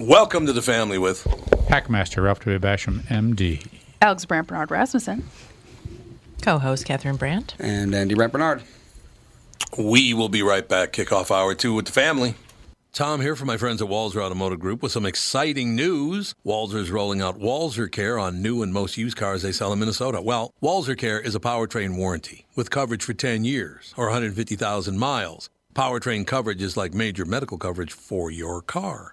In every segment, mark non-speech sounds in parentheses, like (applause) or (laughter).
Welcome to the family with Hackmaster Ralph W. Basham, MD. Alex Brandt Bernard Rasmussen. Co-host Catherine Brandt. And Andy Brent Bernard. We will be right back. Kickoff hour two with the family. Tom here from my friends at Walser Automotive Group with some exciting news. Walser is rolling out Walser Care on new and most used cars they sell in Minnesota. Well, Walser Care is a powertrain warranty with coverage for 10 years or 150,000 miles. Powertrain coverage is like major medical coverage for your car.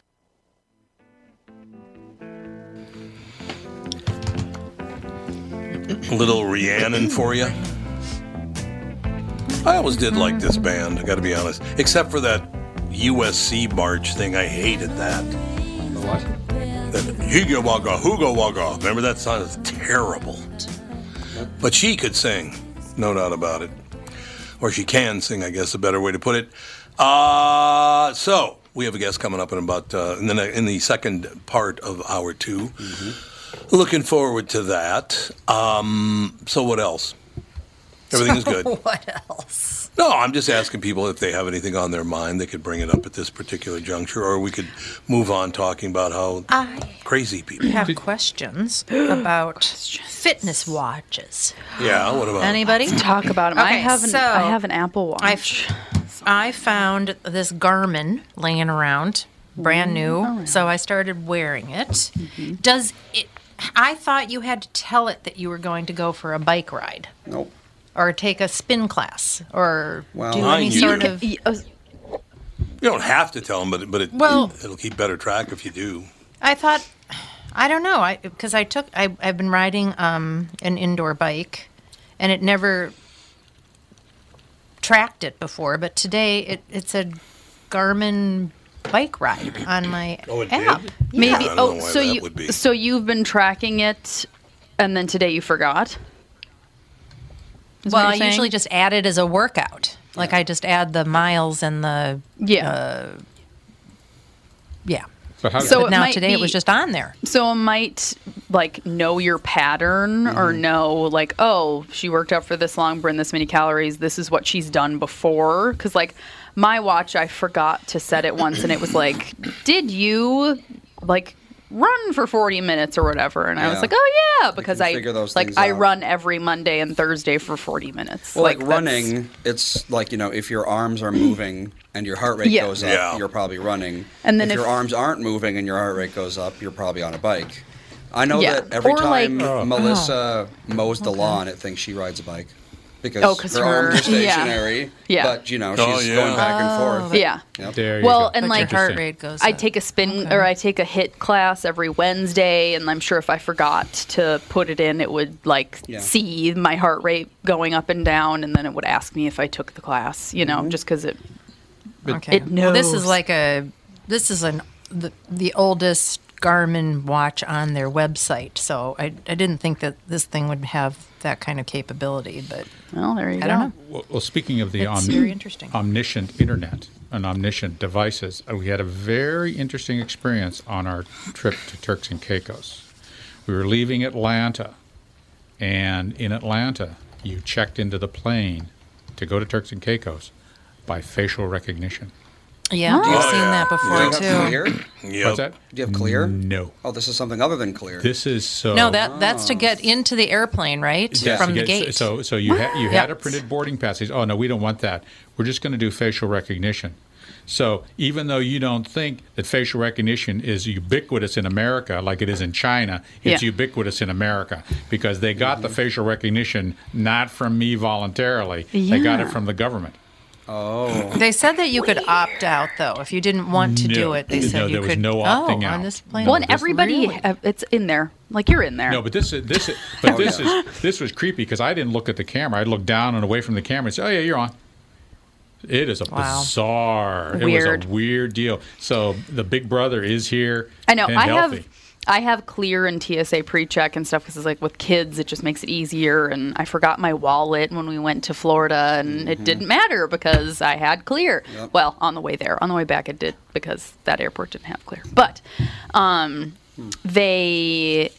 A little Rhiannon for you. I always did like this band, I gotta be honest. Except for that USC march thing, I hated that. The What? That Higa Waga, Huga Waga. Remember that song? It's terrible. But she could sing, no doubt about it. Or she can sing, I guess, a better way to put it. Uh, so we have a guest coming up in about uh, in the in the second part of hour 2 Looking forward to that. Um, so what else? Everything is good. (laughs) What else? No, I'm just asking people if they have anything on their mind. They could bring it up at this particular juncture, or we could move on talking about how I crazy people. have questions about fitness watches. Yeah, what about Anybody? Talk about 'em. I Okay, have an so I have an Apple Watch. I I found this Garmin laying around, brand new. So I started wearing it. Does it? I thought you had to tell it that you were going to go for a bike ride Nope. or take a spin class or Well, do any sort of. Uh, You don't have to tell them, but but it, Well- it'll keep better track if you do. I thought, I don't know, I because I took I I've been riding um an indoor bike, and it never tracked it before, but today it it's a Garmin bike ride on my Oh, it app. did? Maybe. I don't oh, know why so that you would be. so you've been tracking it, and then today you forgot. Is Well, I saying? usually just add it as a workout. Like I just add the miles and the yeah. Uh, yeah. So how So But now might today it was just on there. So it might like know your pattern or mm-hmm. know like, oh, she worked out for this long, burned this many calories. This is what she's done before. Because like my watch, I forgot to set it once, and it was like, did you like run for 40 minutes or whatever? And I was like, oh yeah, because I those like I out. run every Monday and Thursday for 40 minutes. Well, like, that's- running, it's like you know, if your arms are moving and your heart rate Yeah. goes up, Yeah. you're probably running. And then if, your arms aren't moving and your heart rate goes up, you're probably on a bike. I know Yeah. that every Or, like- time Oh. Melissa oh. mows the lawn, it thinks she rides a bike because Oh, 'cause her, arms her- are stationary. Yeah. but you know she's Oh, yeah. going back and forth. Yeah. Yep. There you Well, go. and But like heart rate goes. I take a spin Okay. or I take a HIIT class every Wednesday, and I'm sure if I forgot to put it in, it would like Yeah. see my heart rate going up and down, and then it would ask me if I took the class. You know, Mm-hmm. just because it. Okay. It Well, this is like a this is an the, the oldest Garmin watch on their website. So I, I didn't think that this thing would have that kind of capability, but Well, there you I go. don't know. Well, well, speaking of the It's omni- very interesting. omniscient internet and omniscient devices, uh, we had a very interesting experience on our trip to Turks and Caicos. We were leaving Atlanta, and in Atlanta, you checked into the plane to go to Turks and Caicos by facial recognition. Yeah, I've Oh, seen yeah. that Do before you have too. clear? Do Yep. What's that? Do you have clear? No. Oh, this is something other than clear. This is so. No, that that's to get into the airplane, right? Yeah. From the gate. So, so you had you had a printed boarding pass. He Oh no, we don't want that. We're just going to do facial recognition. So even though you don't think that facial recognition is ubiquitous in America like it is in China, it's Yeah. ubiquitous in America because they got the mm-hmm. facial recognition not from me voluntarily. They got it from the government. Oh. They said that you could opt out though if you didn't want to No. do it. They No, said you there was could. no opting oh, out. on this plane. Well, and this- everybody, Really? uh, it's in there. Like you're in there. No, but this is this is (laughs) but Oh, this yeah. is this was creepy because I didn't look at the camera. I looked down and away from the camera and said, "Oh yeah, you're on." It is a Wow. bizarre. It Weird. was a weird deal. So the Big Brother is here. I know. and I healthy. have I have clear and TSA pre-check and stuff because it's like with kids, it just makes it easier. And I forgot my wallet when we went to Florida, and it didn't matter because I had clear. Yep. Well, on the way there, on the way back, it did because that airport didn't have clear. But um, they.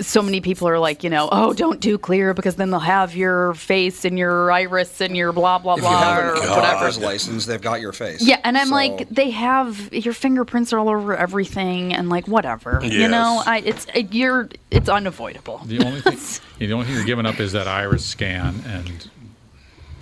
So many people are like, you know, oh, don't do clear because then they'll have your face and your iris and your blah blah If you blah have or a whatever. license, they've got your face. Yeah, and I'm So- like, they have your fingerprints are all over everything, and like whatever, you know, I it's it, you're it's unavoidable. The only thing, (laughs) the only thing you're giving up is that iris scan and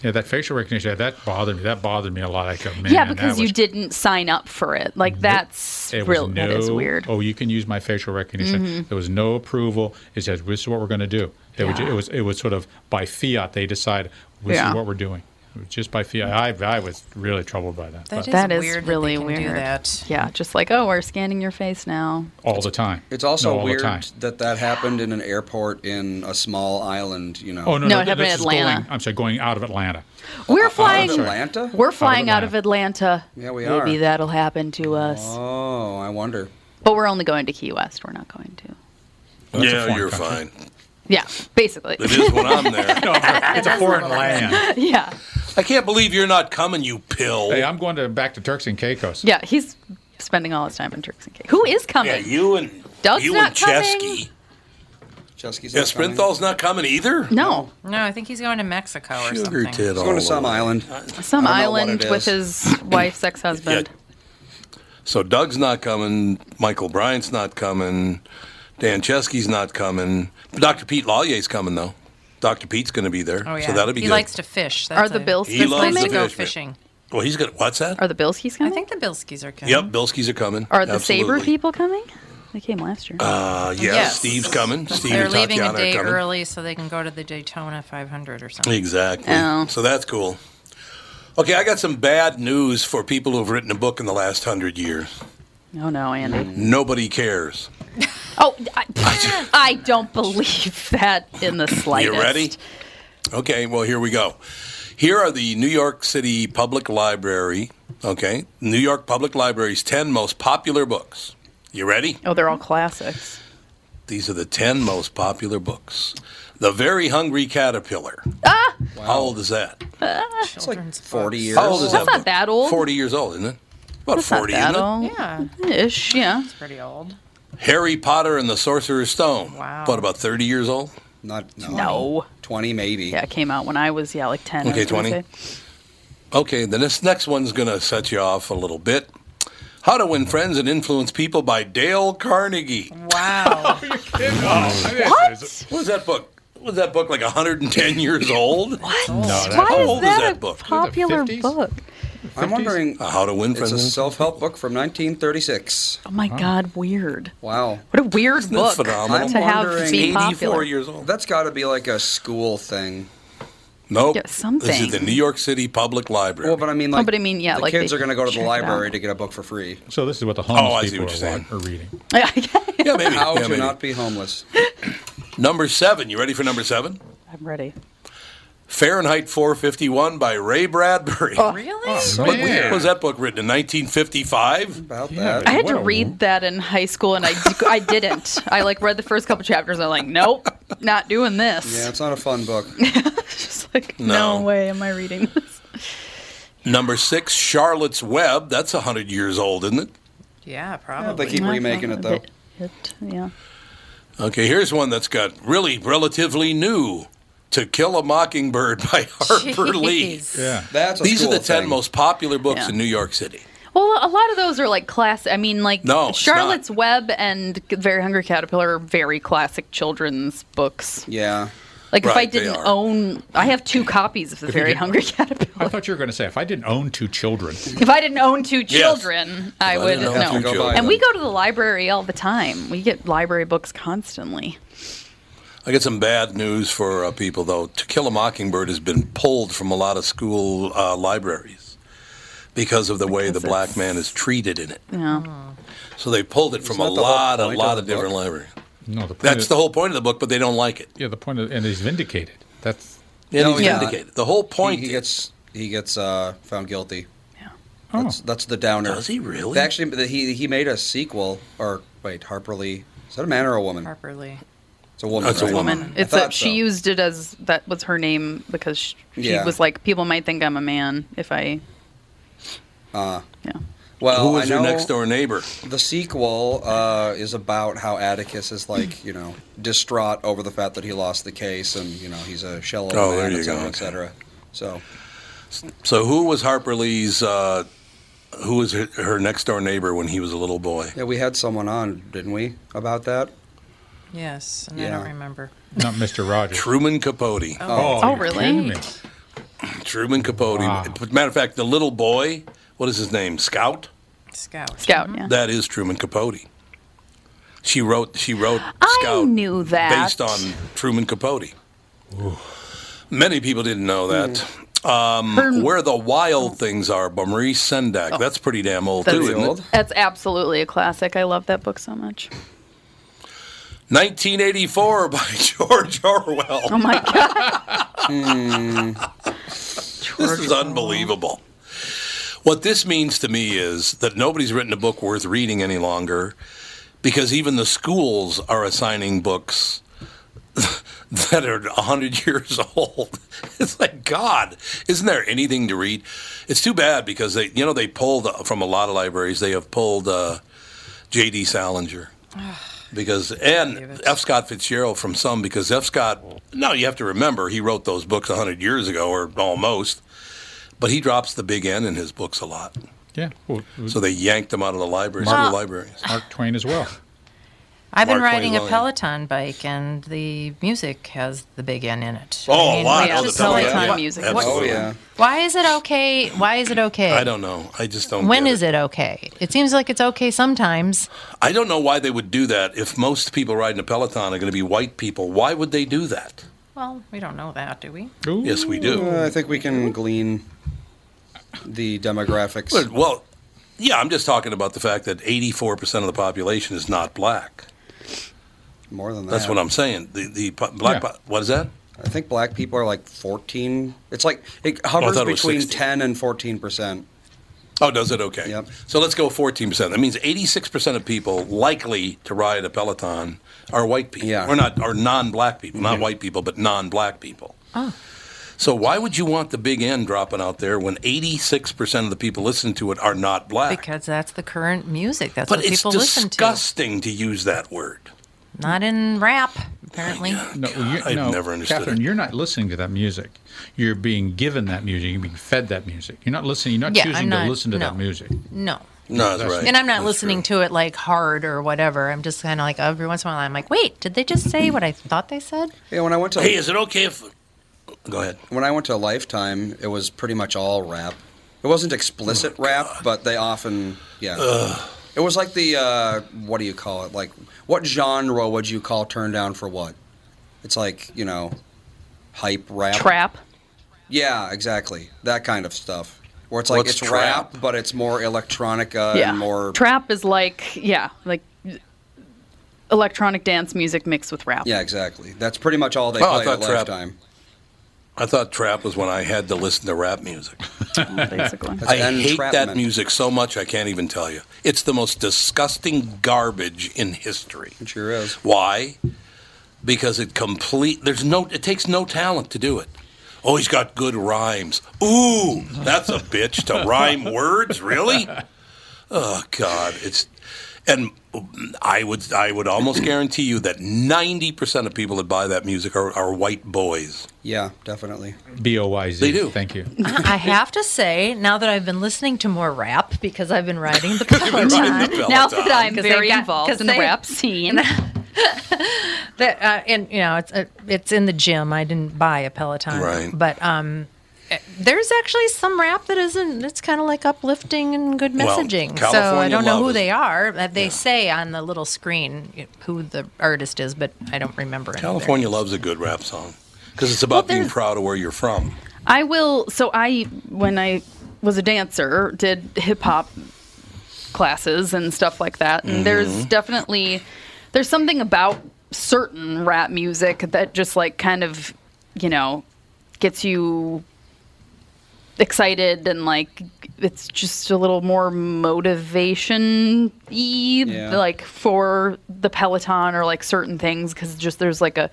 yeah, that facial recognition. That bothered me. That bothered me a lot. Like, man, yeah, because you was- didn't sign up for it. Like that's It real. no, that is weird. Mm-hmm. Oh, you can use my facial recognition. There was no approval. It says this is what we're going to do. They would, Yeah. it was it was sort of by fiat. They decide this Yeah. is what we're doing. It was just by fiat. I I was really troubled by that. That but is That is weird really that they can weird. do that. Yeah, just like oh, we're scanning your face now. all the time. It's also No, weird time. that that happened in an airport in a small island. You know. Oh no, No, no, it happened in Atlanta. Going, I'm sorry, going out of Atlanta. We're flying Out of flying. Atlanta. We're flying out of Atlanta. Atlanta. Yeah, we Maybe are. Maybe that'll happen to oh, us. Oh, I wonder. But we're only going to Key West. We're not going to. Oh, That's a yeah, you're country. fine. Yeah, basically. It is when I'm there. (laughs) No, it's a foreign land. (laughs) yeah, I can't believe you're not coming, you pill. Hey, I'm going to back to Turks and Caicos. yeah. He's spending all his time in Turks and Caicos. Who is coming? yeah, you and Doug's you not and coming. Chesky. Chesky's Yeah, not coming? Sprinthal's not coming either. No, No, I think he's going to Mexico or Sugar something. tit He's going to some over. island. some I don't know what island with his (coughs) wife's ex-husband. Yeah. So Doug's not coming. Michael Bryant's not coming. Dan Chesky's not coming. Dr. Pete Laulier's coming though. Dr. Pete's going to be there. Oh yeah, So that'll be good. he good. likes to fish. Are the a- Bills He He loves likes to to go fish, man. fishing. well, he's going. to What's that? Are the Bilskis I coming? I think the Bilskis are coming. Yep, Bilskis are coming. Are the Absolutely. Saber people coming? They came last year. Uh, yes, Yes. Steve's coming. Steve They're and leaving a day are coming. early so they can go to the Daytona 500 or something. Exactly. Oh. So that's cool. Okay, I got some bad news for people who've written a book in the last hundred years. oh no, Andy. Nobody cares. Oh, I, I don't believe that in the slightest. You ready? Okay, well, here we go. Here are the New York City Public Library, okay, New York Public Library's 10 most popular books. You ready? Oh, they're all classics. These are the 10 most popular books. The Very Hungry Caterpillar. Ah! How old is that? It's like 40 books. years. How old is That's that? not book? that old. 40 years old, isn't it? About That's 40, not that isn't old. Yeah, Ish, yeah. it's pretty old. It? Harry Potter and the Sorcerer's Stone. Wow. What, about 30 years old? Not no. No. 20 maybe. Yeah, it came out when I was yeah like ten. Okay, 20. Okay, then this next one's going to set you off a little bit. How to Win Friends and Influence People by Dale Carnegie. Wow. (laughs) What? What was that book? Was that book like 110 years old? What? No, that- Why How is old is that, that a book? popular 50s? book? I'm wondering. Uh, How to Win It's Friends a self-help book from 1936. Oh my God, weird. Wow. What a weird Isn't that book phenomenal? to have wondering- be 84 popular. years old. That's got to be like a school thing. Nope. Yeah, something. This is the New York City Public Library. Well, but I mean, like, but I mean, yeah, the like kids are going to go to the library to get a book for free. So this is what the homeless Oh, I see people what are, you're wa- are reading. (laughs) yeah, maybe. How yeah, to maybe. not be homeless. Number seven. You ready for number seven? I'm ready. Fahrenheit 451 by Ray Bradbury. Oh, Really? So What weird. was that book written in 1955? About Yeah. that. I had What to read that in high school, and I, I didn't. I like read the first couple chapters. And I'm like, nope, not doing this. Yeah, it's not a fun book. (laughs) Just like, no. No. way am I reading this. Number six, Charlotte's Web. That's 100 years old, isn't it? Yeah, probably. They keep remaking it though. Hit- hit, yeah. Okay, here's one that's got really relatively new. To Kill a Mockingbird by (laughs) Harper Lee. Yeah. That's a These are school the 10 thing. most popular books Yeah. in New York City. Well, a lot of those are like class. I mean, like No, Charlotte's not. Web and Very Hungry Caterpillar are very classic children's books. Yeah. Like if I didn't own, I have two copies of the you Very Hungry Caterpillar. I thought you were going to say if I didn't own two children. If I didn't own two children, I I would didn't no. two Go And we go to the library all the time. We get library books constantly. I get some bad news for uh, people, though. To Kill a Mockingbird has been pulled from a lot of school uh, libraries because of the way the black man is treated in it. Yeah. So they pulled it from a that the lot, a lot of of different book? libraries. No, the That's of, the whole point of the book, but they don't like it. yeah the point of and he's vindicated. That's And No, he's he's vindicated. The whole point he gets he gets uh, found guilty. oh That's that's the downer. Does he really? They actually, he he made a sequel. Or wait, Harper Lee. Is that a man or a woman? Harper Lee. It's a woman. That's a right? woman. Woman. It's thought that she so. used it as that was her name because she, she Yeah. was like people might think I'm a man if I Uh, yeah. well, Who was your next door neighbor? The sequel uh, is about how Atticus is like, you know, distraught over the fact that he lost the case, and you know he's a shell of a Oh, man, there you et cetera, go, et okay. cetera. So So who was Harper Lee's? Uh, who was her, her next door neighbor when he was a little boy? yeah, we had someone on, didn't we, about that? Yes, and I Yeah. don't remember. not Mr. Rogers. Truman Capote. Oh, Oh, you're really? kidding me. Truman Capote. Wow. Matter of fact, the little boy. What is his name? Scout. Scout. Scout, yeah. That is Truman Capote. She wrote. She wrote I Scout knew that. based on Truman Capote. Many people didn't know that. Um, Her- Where the Wild Things Are by Maurice Sendak. That's pretty damn old That's too, Pretty isn't old. it? That's absolutely a classic. I love that book so much. 1984 by (laughs) George Orwell. Oh my god. This is unbelievable. What this means to me is that nobody's written a book worth reading any longer because even the schools are assigning books (laughs) that are 100 years old. (laughs) It's like, God, isn't there anything to read? It's too bad because they, you know, they pulled uh, from a lot of libraries, they have pulled uh, J.D. Salinger. Because and. F. Scott Fitzgerald from some because F. Scott. No, you have to remember he wrote those books hundred years ago or almost, but he drops the big N in his books a lot. Yeah. Well, So they yanked him out of the libraries, Wow. school libraries. Mark Twain as well. I've been Mark riding a Peloton bike, and the music has the big N in it. Oh, I a mean, lot. Yeah, Oh, the the Peloton, Peloton yeah. music. Oh yeah. Why is it okay? Why is it okay? I don't know. I just don't. When get is it okay? It seems like it's okay sometimes. I don't know why they would do that. If most people riding a Peloton are going to be white people, why would they do that? Well, we don't know that, do we? Ooh. Yes, we do. Uh, I think we can glean the demographics. Well, well, yeah, I'm just talking about the fact that 84% of the population is not black. More than that. That's what I'm saying. The the po- black. Yeah. po- what is that? I think black people are like 14. It's like it oh, hovers thought it was between 16. 10 and 14 percent. Oh, does it? Okay. Yep. So let's go 14%. That means 86% of people likely to ride a Peloton are white people. Yeah. Or not, are non-black people. Not white people, but non-black people. Oh. So why would you want the big N dropping out there when 86% of the people listening to it are not black? Because that's the current music. That's but what people listen to. It's disgusting to use that word. Not in rap, apparently. No, you, I've no, never understood Catherine, it. you're not listening to that music. You're being given that music. You're being fed that music. You're not listening. You're not Yeah, choosing I'm to listen to that music. No. No, that's That's- right. And I'm not That's listening true. to it like hard or whatever. I'm just kind of like every once in a while I'm like, wait, did they just say what I thought they said? Yeah, when I went to Hey, is it okay if. Go ahead. when I went to Lifetime, it was pretty much all rap. It wasn't explicit Oh, rap, but they often yeah. It was like the uh, what do you call it? Like what genre would you call turn down for what? It's like you know, hype rap. Trap. Yeah, exactly. That kind of stuff. Where it's like What's it's trap? rap, but it's more electronica yeah. and more. Trap is like yeah, like electronic dance music mixed with rap. yeah, exactly. That's pretty much all they Oh, play at trap- Lifetime. I thought trap was when I had to listen to rap music. (laughs) basically. I hate that music so much I can't even tell you. It's the most disgusting garbage in history. It sure is. Why? Because it complete there's no it takes no talent to do it. Oh, he's got good rhymes. Ooh, that's a bitch to rhyme words, really? (laughs) Oh God, it's and I would I would almost (clears throat) guarantee you that ninety percent of people that buy that music are, are white boys. Yeah, definitely. B O Y Z. They do. Thank you. I have to say, now that I've been listening to more rap because I've been riding the (laughs) Peloton, Peloton. Now that I'm very they got- involved 'cause in the they- rap scene, (laughs) that, uh, and you know, it's uh, it's in the gym. I didn't buy a Peloton, Right. But um, there's actually some rap that isn't. It's kind of like uplifting and good Well, messaging. so I don't know Love who is- they are. They say on the little screen who the artist is, but I don't remember. any of their California names. loves a good rap song because it's about being proud of where you're from. I will. So I, when I was a dancer, did hip hop classes and stuff like that. And mm-hmm. there's definitely there's something about certain rap music that just like kind of, you know, gets you excited and like it's just a little more motivation Yeah. like for the peloton or like certain things because just there's like a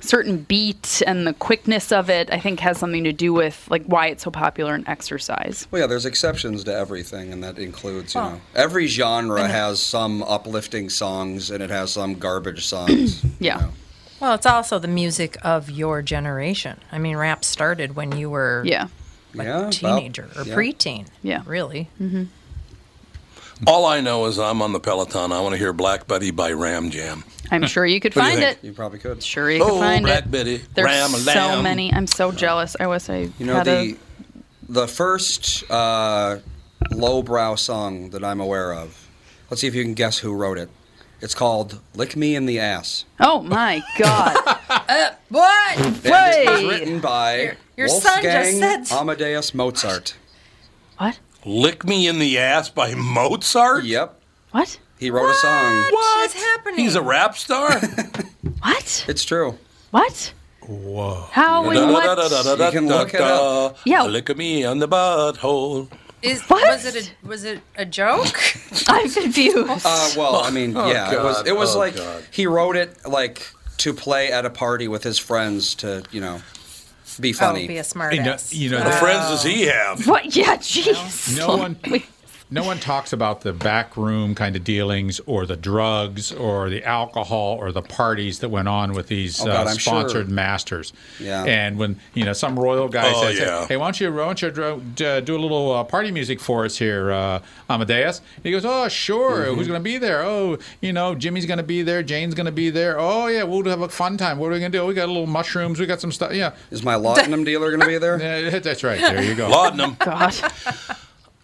certain beat and the quickness of it i think has something to do with like why it's so popular in exercise Well, yeah, there's exceptions to everything, and that includes, you know, every genre has some uplifting songs and it has some garbage songs. (clears throat) you Yeah. know. Well, it's also the music of your generation. I mean, rap started when you were yeah a Yeah, about- teenager or yeah. preteen. Yeah. really. All I know is I'm on the Peloton. I want to hear Black Betty by Ram Jam. i'm sure you could What do you find it You probably could. sure you oh, could find Black it Betty, there's Ram a so lamb. many i'm so jealous i wish i You know had the a the first uh, lowbrow song that I'm aware of. Let's see if you can guess who wrote it. It's called "Lick Me in the Ass." oh my god (laughs) What? And it was written by your son just Wolfgang said- Amadeus Mozart. what Lick Me in the Ass by Mozart? Yep, what he wrote a song. What is happening? He's a rap star? (laughs) what It's true. what Whoa. how and what You can look it up. Yeah. Lick me on the butthole. Is, What? was it a was it a joke? (laughs) i'm confused Uh, well, I mean, yeah, it was. It was Oh, like God. he wrote it like to play at a party with his friends to, you know, be oh, funny. Oh, be a smart You know- ass. you know, What the friends does he have? what yeah jeez No one, (laughs) no one talks about the backroom kind of dealings, or the drugs, or the alcohol, or the parties that went on with these Oh, God, uh, sponsored sure. masters. Yeah. And when you know some royal guy Oh, says, yeah. "Hey, why don't you, why don't you dro- d- do a little uh, party music for us here, uh, Amadeus?" He goes, "Oh, sure. Mm-hmm. Who's going to be there? Oh, you know, Jimmy's going to be there. Jane's going to be there. Oh, yeah, we'll have a fun time. What are we going to do? We got a little mushrooms. We got some stuff. Yeah, Is my laudanum dealer going to be there? (laughs) Yeah, that's right. There you go. Laudanum. (laughs) god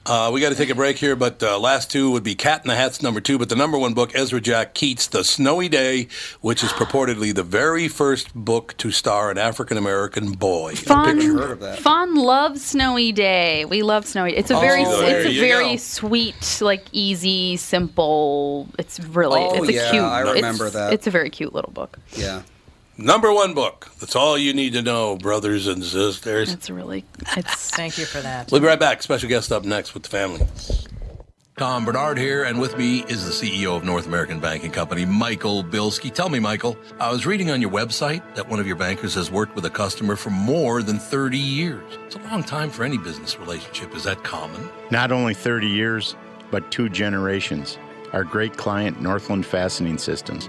Uh, we got to take a break here, but uh, last two would be Cat in the Hat's number two. But the number one book, Ezra Jack Keats, The Snowy Day, which is purportedly the very first book to star an African American boy. Fawn, Heard of that? Fawn loves Snowy Day. We love Snowy. It's a very, Oh, there it's a very go. sweet, like easy, simple. It's really, Oh, it's a yeah, cute. I remember it's, that. It's a very cute little book. Yeah. Number one book. That's all you need to know, brothers and sisters. It's really, it's (laughs) Thank you for that. We'll be right back. Special guest up next with the family. Tom Barnard here, and with me is the CEO of North American Banking Company, Michael Bilski. Tell me, Michael, I was reading on your website that one of your bankers has worked with a customer for more than 30 years. It's a long time for any business relationship. Is that common? Not only 30 years, but two generations. Our great client, Northland Fastening Systems.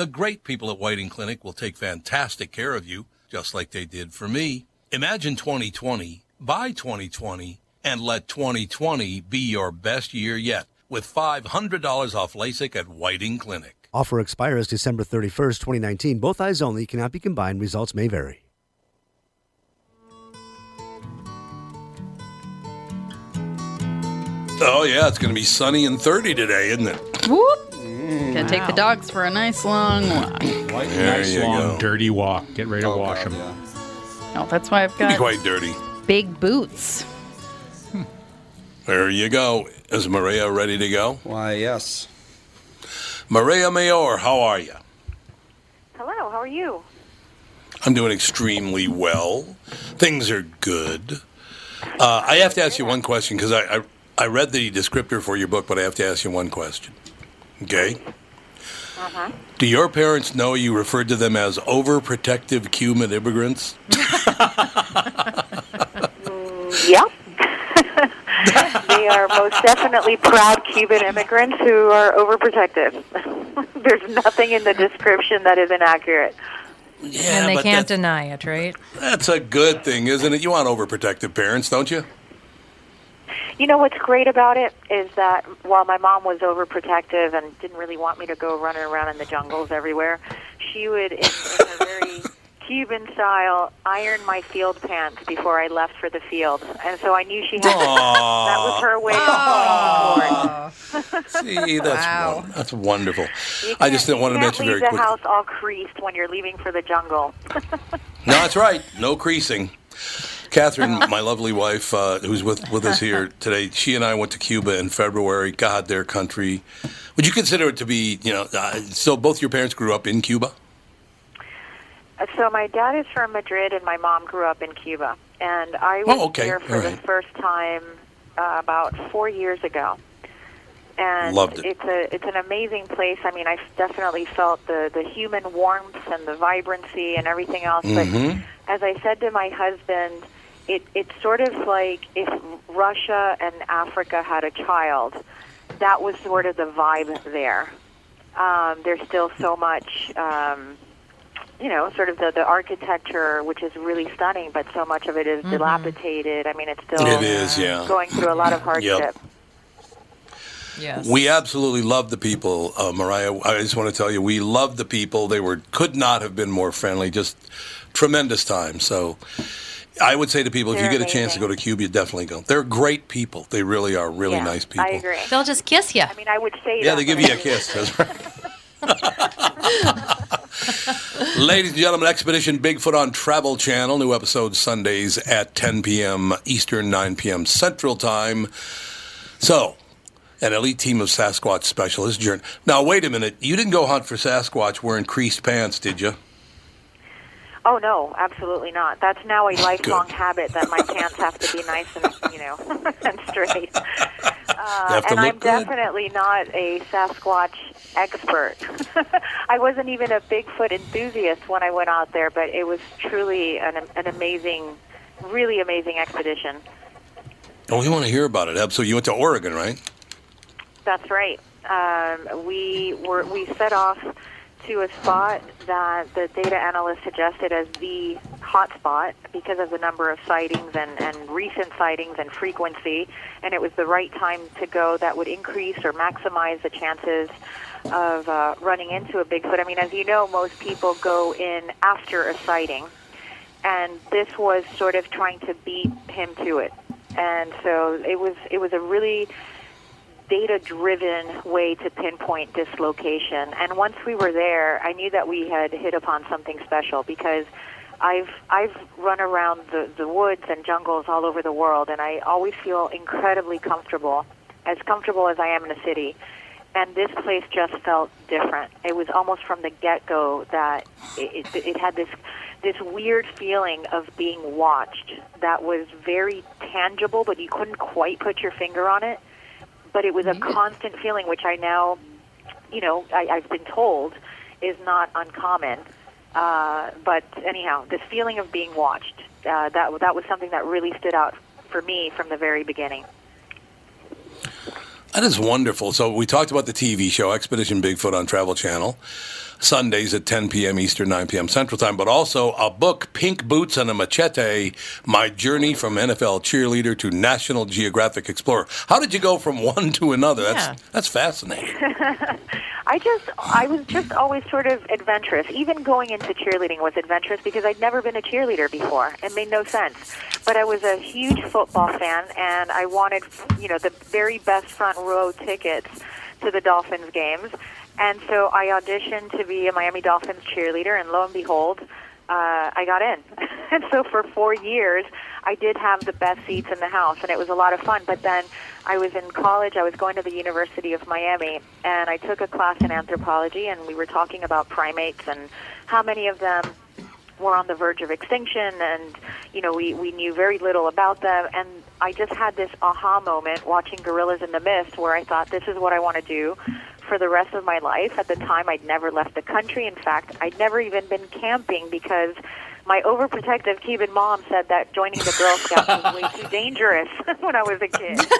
The great people at Whiting Clinic will take fantastic care of you, just like they did for me. Imagine 2020 by 2020 and let 2020 be your best year yet with $500 off LASIK at Whiting Clinic. Offer expires December 31st, 2019. Both eyes only cannot be combined. Results may vary. Oh, yeah, it's going to be sunny and 30 today, isn't it? Whoop. Gonna take the dogs for a nice long walk. There nice you long go. dirty walk. Get ready to Oh, wash God, them. yeah. Oh, that's why I've Be got quite dirty. big boots. There you go. Is Mireya ready to go? Why, yes. Mireya Mayor, how are you? Hello, how are you? I'm doing extremely well. Things are good. Uh, I have to ask you one question because I, I I read the descriptor for your book, but I have to ask you one question. Okay. Uh-huh. Do your parents know you referred to them as overprotective Cuban immigrants? (laughs) Yep. (laughs) they are most definitely proud Cuban immigrants who are overprotected. (laughs) There's nothing in the description that is inaccurate. Yeah, and they can't deny it, right? that's a good thing, isn't it? You want overprotective parents, don't you? You know what's great about it is that while my mom was overprotective and didn't really want me to go running around in the jungles everywhere, she would, in, in a very (laughs) Cuban style, iron my field pants before I left for the field, and so I knew she had. that was her way of showing support. See, that's Wow. won- that's wonderful. I just didn't want to you can't mention leave very the quickly. house all creased when you're leaving for the jungle. (laughs) No, that's right. No creasing. Catherine, my lovely wife, uh, who's with, with us here today, she and I went to Cuba in February. God, their country. Would you consider it to be, you know, uh, so both your parents grew up in Cuba? Uh, So my dad is from Madrid, and my mom grew up in Cuba. And I was Oh, okay. there for All the right. first time uh, about four years ago. And Loved it. it's a it's an amazing place. I mean, I definitely felt the the human warmth and the vibrancy and everything else. Mhm. But as I said to my husband, it it's sort of like if Russia and Africa had a child. That was sort of the vibe there. Um, there's still so much. Um, you know, sort of the, the architecture, which is really stunning, but so much of it is dilapidated. I mean, it's still It is, yeah. going through a lot of hardship. Yes. We absolutely love the people, uh, Mireya. I just want to tell you, we love the people. They were could not have been more friendly. Just tremendous time. So, I would say to people, if you They're get a chance to go to Cuba, you definitely go. They're great people. They really are really Yeah, nice people. I agree. They'll just kiss you. I mean, I would say Yeah, that. they give you a kiss. That's right. (laughs) Ladies and gentlemen, Expedition Bigfoot on Travel Channel. New episodes Sundays at 10 p.m. Eastern, 9 p.m. Central Time. So, an elite team of Sasquatch specialists. journey. Now, wait a minute. You didn't go hunt for Sasquatch wearing creased pants, did you? Oh no, absolutely not. That's now a lifelong habit that my pants have to be nice and you know (laughs) and straight. Uh, and I'm good. definitely not a Sasquatch expert. (laughs) I wasn't even a Bigfoot enthusiast when I went out there, but it was truly an an amazing, really amazing expedition. Oh, we want to hear about it. So you went to Oregon, right? That's right. Um, we were we set off to a spot that the data analyst suggested as the hot spot because of the number of sightings and, and recent sightings and frequency, and it was the right time to go that would increase or maximize the chances of uh, running into a Bigfoot. I mean, as you know, most people go in after a sighting, and this was sort of trying to beat him to it. And so it was it was a really data driven way to pinpoint dislocation. And once we were there, I knew that we had hit upon something special because I've I've run around the, the woods and jungles all over the world and I always feel incredibly comfortable as comfortable as I am in a city. And this place just felt different. It was almost from the get go that it, it, it had this this weird feeling of being watched that was very tangible, but you couldn't quite put your finger on it. But it was a constant feeling, which I now, you know, I, I've been told is not uncommon. Uh, but anyhow, this feeling of being watched, uh, that that was something that really stood out for me from the very beginning. That is wonderful. So we talked about the TV show Expedition Bigfoot on Travel Channel. Sundays at 10 p.m. Eastern, 9 p.m. Central Time, but also a book, Pink Boots and a Machete My Journey from NFL Cheerleader to National Geographic Explorer. How did you go from one to another? Yeah. That's, that's fascinating. (laughs) I just, I was just always sort of adventurous. Even going into cheerleading was adventurous because I'd never been a cheerleader before. It made no sense. But I was a huge football fan, and I wanted, you know, the very best front row tickets to the Dolphins games. And so I auditioned to be a Miami Dolphins cheerleader, and lo and behold, uh, I got in. (laughs) and so for four years, I did have the best seats in the house, and it was a lot of fun. But then I was in college, I was going to the University of Miami, and I took a class in anthropology, and we were talking about primates and how many of them were on the verge of extinction, and you know we we knew very little about them. And I just had this aha moment watching Gorillas in the Mist, where I thought this is what I want to do for the rest of my life. At the time, I'd never left the country. In fact, I'd never even been camping because my overprotective Cuban mom said that joining the Girl Scouts was way too dangerous (laughs) when I was a kid. (laughs)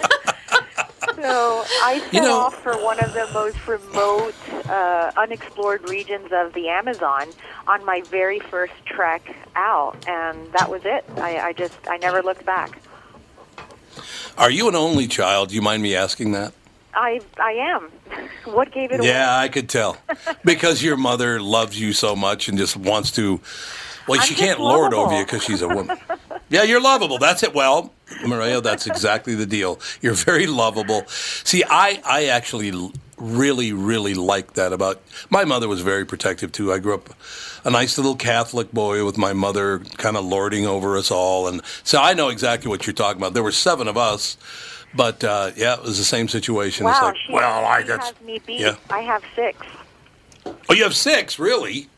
So I set You know- off for one of the most remote, uh, unexplored regions of the Amazon on my very first trek out, and that was it. I, I just I never looked back. Are you an only child? Do you mind me asking that? I I am. (laughs) What gave it away? Yeah, I could tell. Because your mother loves you so much and just wants to. Well, I'm she can't lord over you because she's a woman. yeah, you're lovable. That's it. Well, Mireya, that's exactly the deal. You're very lovable. See, I, I actually really, really like that about my mother was very protective too. I grew up a nice little Catholic boy with my mother kind of lording over us all, and so I know exactly what you're talking about. There were seven of us. But uh, yeah, it was the same situation. it's Wow, like, she, well, I she that's has me beat. yeah. I have six. Oh, you have six, really?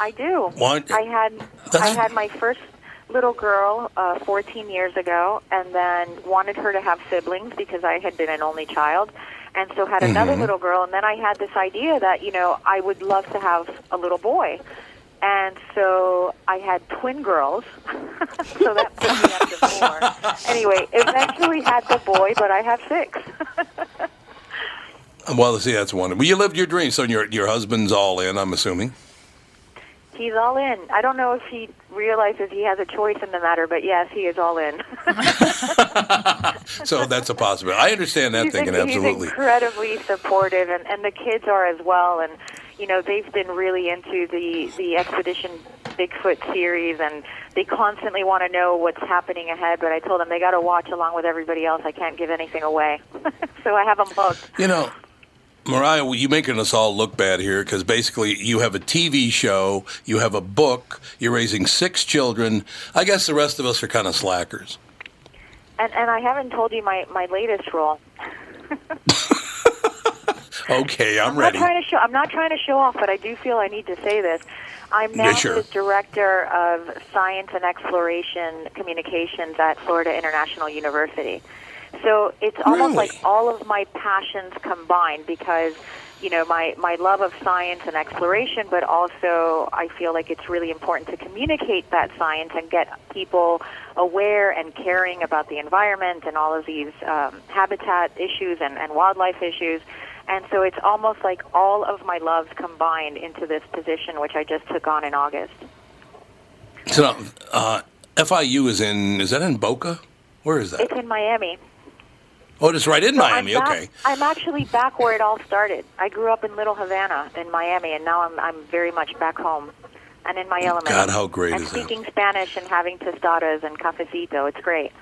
I do. What? I had I had my first little girl uh, 14 years ago, and then wanted her to have siblings because I had been an only child, and so had another Mm-hmm. Mhm. little girl, and then I had this idea that you know I would love to have a little boy, and so I had twin girls, (laughs) so that put me up to four. (laughs) Anyway, eventually had the boy, but I have six. (laughs) Well, see, that's one. Well, you lived your dream, so your your husband's all in. I'm assuming. He's all in. I don't know if he realizes he has a choice in the matter, but yes, he is all in. (laughs) So that's a possibility. I understand that he's, thinking he's absolutely. incredibly supportive, and, and the kids are as well. And you know, they've been really into the the expedition Bigfoot series, and they constantly want to know what's happening ahead. But I told them they got to watch along with everybody else. I can't give anything away, (laughs) so I have them hooked. You know, Mireya, well, you're making us all look bad here because basically you have a TV show, you have a book, you're raising six children. I guess the rest of us are kind of slackers. And and I haven't told you my my latest role. (laughs) Okay, I'm I'm ready. not trying to show. I'm not trying to show off, but I do feel I need to say this. I'm now Yeah, sure. the director of science and exploration communications at Florida International University. So it's almost Really? like all of my passions combined because you know my my love of science and exploration, but also I feel like it's really important to communicate that science and get people aware and caring about the environment and all of these um, habitat issues and, and wildlife issues. And so it's almost like all of my loves combined into this position, which I just took on in August. So now, uh, FIU is in, is that in Boca? Where is that? It's in Miami. Oh, it's right in So Miami. I'm back, Okay. I'm actually back where it all started. I grew up in Little Havana in Miami, and now I'm I'm very much back home and in my element. God, how great and is that? speaking Spanish and having tostadas and cafecito. It's great.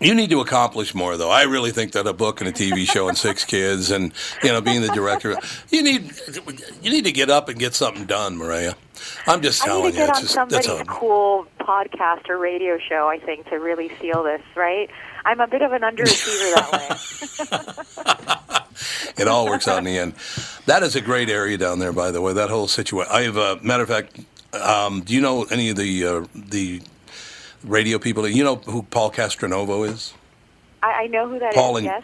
You need to accomplish more, though. I really think that a book and a TV show and six kids, and you know, being the director, you need you need to get up and get something done, Mireya. I'm just I need telling to you, get it's on just that's somebody's a, cool podcast or radio show, I think, to really feel this, right? I'm a bit of an underachiever that way. (laughs) (laughs) it all works out in the end. That is a great area down there, by the way. That whole situation. I have a matter of fact. Um, do you know any of the uh, the radio people? You know who Paul Castronovo is? I, I know who that is. Paul and- yes.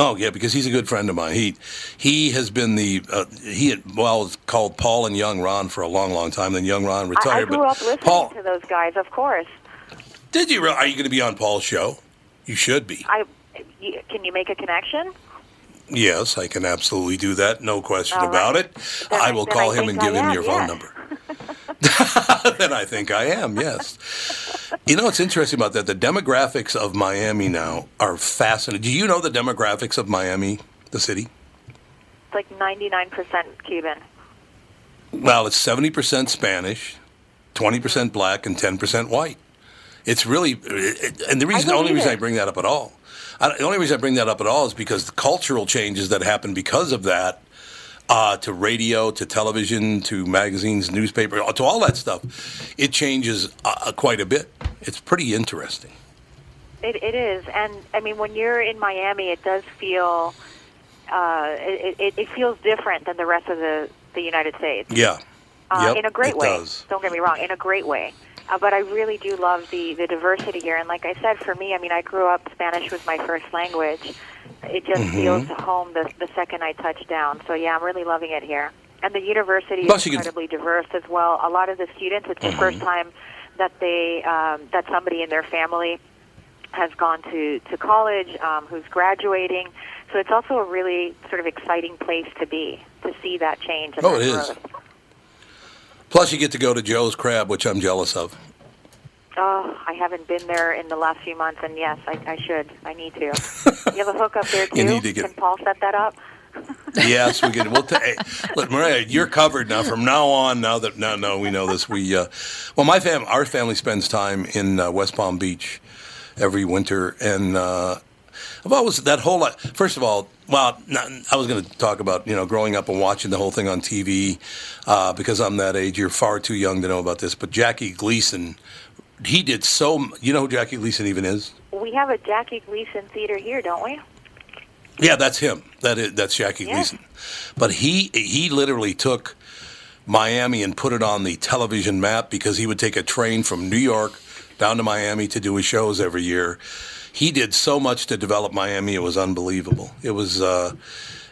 Oh yeah, because he's a good friend of mine. He he has been the uh, he had, well it's called Paul and Young Ron for a long, long time. Then Young Ron I, I retired. grew but up listening Paul, to those guys, of course. did you? Re- are you going to be on Paul's show? You should be. I can you make a connection? Yes, I can absolutely do that. No question All about right. it. Then I I- will call I him and give I him your phone number. (laughs) (laughs) then I think I am. Yes. You know what's interesting about that? The demographics of Miami now are fascinating. Do you know the demographics of Miami, the city? It's like 99% Cuban. Well, it's seventy percent Spanish, twenty percent black, and ten percent white. It's really, and the reason, the only reason I bring that up at all, I, the only reason I bring that up at all is because the cultural changes that happen because of that, uh, to radio, to television, to magazines, newspaper, to all that stuff, it changes uh, quite a bit. It's pretty interesting. It, it is, and I mean, when you're in Miami, it does feel uh, it, it, it feels different than the rest of the the United States. Yeah. uh, Yep, in a great it way. does. Don't get me wrong, in a great way. Uh, but I really do love the the diversity here. And like I said, for me, I mean, I grew up Spanish was my first language. It just Mhm. feels home the the second I touch down. So yeah, I'm really loving it here. And the university Plus is you can- incredibly diverse as well. A lot of the students, it's the Mm-hmm. first time that they um, that somebody in their family has gone to to college, um, who's graduating. So it's also a really sort of exciting place to be to see that change. And Oh, that it is. Plus, you get to go to Joe's Crab, which I'm jealous of. Oh, I haven't been there in the last few months, and yes, I, I should. I need to. (laughs) you have a hookup there too. (laughs) You need to get- Can Paul set that up? (laughs) Yes, we can. We'll ta- hey, look, Mireya, you're covered now. From now on, now that now, no, we know this. We, uh, well, my fam, our family spends time in uh, West Palm Beach every winter, and uh, I've always that whole. lot First of all, well, not, I was going to talk about you know growing up and watching the whole thing on TV uh, because I'm that age. You're far too young to know about this, but Jackie Gleason, he did so. You know who Jackie Gleason even is? We have a Jackie Gleason theater here, don't we? Yeah, that's him. That is that's Jackie Yeah. Gleason. But he he literally took Miami and put it on the television map because he would take a train from New York down to Miami to do his shows every year. He did so much to develop Miami; it was unbelievable. It was. Uh,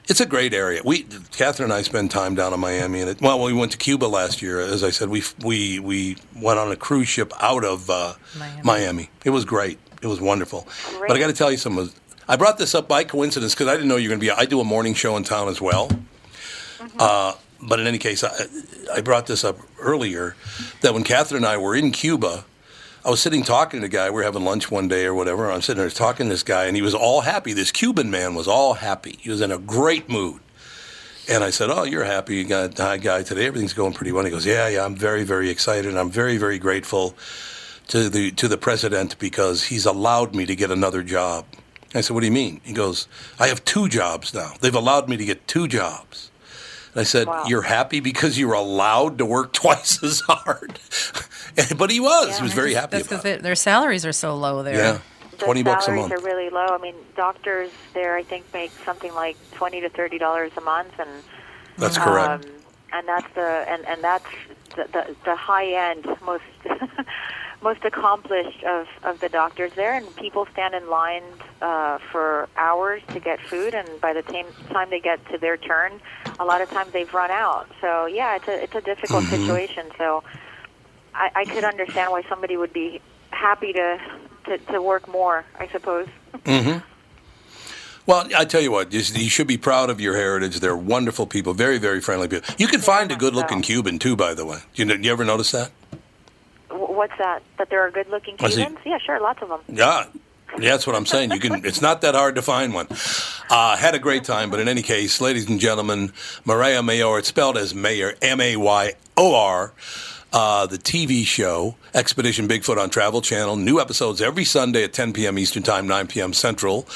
it's a great area. We, Catherine and I, spend time down in Miami, and it, well, we went to Cuba last year. As I said, we we we went on a cruise ship out of uh, Miami. Miami. It was great. It was wonderful. But I got to tell you something. I brought this up by coincidence because I didn't know you were going to be. I do a morning show in town as well. Uh, but in any case, I, I brought this up earlier that when Catherine and I were in Cuba, I was sitting talking to a guy. We were having lunch one day or whatever. I'm sitting there talking to this guy, and he was all happy. This Cuban man was all happy. He was in a great mood. And I said, "Oh, you're happy, you got high guy today. Everything's going pretty well." He goes, "Yeah, yeah. I'm very, very excited. I'm very, very grateful to the to the president because he's allowed me to get another job." I said, "What do you mean?" He goes, "I have two jobs now. They've allowed me to get two jobs." And I said, Wow. "You're happy because you're allowed to work (laughs) twice as hard." (laughs) but he was. he was very happy That's about because it. their salaries are so low there. Yeah, The twenty bucks a salaries month. are really low. I mean, doctors there, I think, make something like twenty to thirty dollars a month, and That's correct. Um, and that's the and, and that's the, the, the high end, most (laughs) most accomplished of, of the doctors there. And people stand in line uh, for hours to get food, and by the time time they get to their turn, a lot of times they've run out. So yeah, it's a it's a difficult Mm-hmm. situation. So I, I could understand why somebody would be happy to, to to work more. I suppose. Well, I tell you what, you, you should be proud of your heritage. They're wonderful people, very, very friendly people. You can find a good-looking. Cuban too, by the way. You, know- you ever notice that? Wh- What's that? That there are good looking I. Cubans? Yeah, sure, lots of them. Yeah, yeah, that's what I'm saying. You can. (laughs) It's not that hard to find one. Uh, had a great time, but in any case, ladies and gentlemen, Mireya Mayor. It's spelled as Mayor, M A Y O R. uh, the TV show, Expedition Bigfoot on Travel Channel. New episodes every Sunday at 10 p.m. Eastern Time, 9 p.m. Central.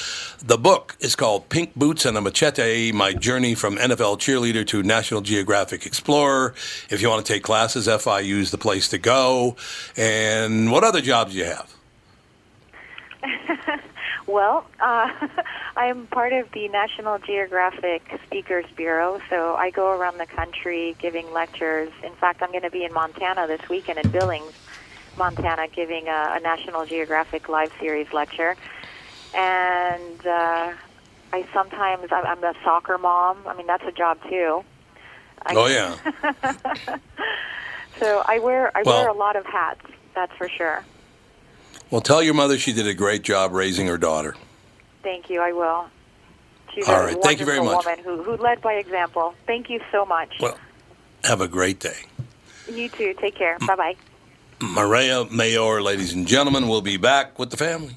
The book is called Pink Boots and a Machete My Journey from NFL Cheerleader to National Geographic Explorer. If you want to take classes, FIU is the place to go. And what other jobs do you have? (laughs) Well, uh, (laughs) I'm part of the National Geographic Speakers Bureau, so I go around the country giving lectures. In fact, I'm going to be in Montana this weekend in Billings, Montana, giving a, a National Geographic Live Series lecture. And uh, I sometimes I'm, I'm a soccer mom. I mean, that's a job too. I, Oh, yeah. (laughs) So I wear I Well- wear a lot of hats. That's for sure. Well, tell your mother she did a great job raising her daughter. Thank you. I will. She's All a. Thank you very wonderful much. woman who, who led by example. Thank you so much. Well, have a great day. you too. Take care. Bye bye. Mireya Mayor, ladies and gentlemen, we'll be back with the family.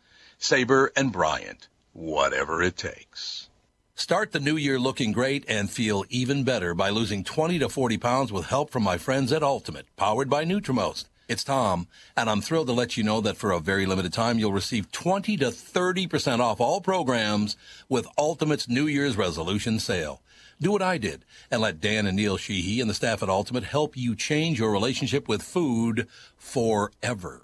Sabre and Bryant, whatever it takes. Start the new year looking great and feel even better by losing 20 to 40 pounds with help from my friends at Ultimate, powered by Nutrimost. It's Tom, and I'm thrilled to let you know that for a very limited time, you'll receive 20 to 30% off all programs with Ultimate's New Year's resolution sale. Do what I did and let Dan and Neil Sheehy and the staff at Ultimate help you change your relationship with food forever.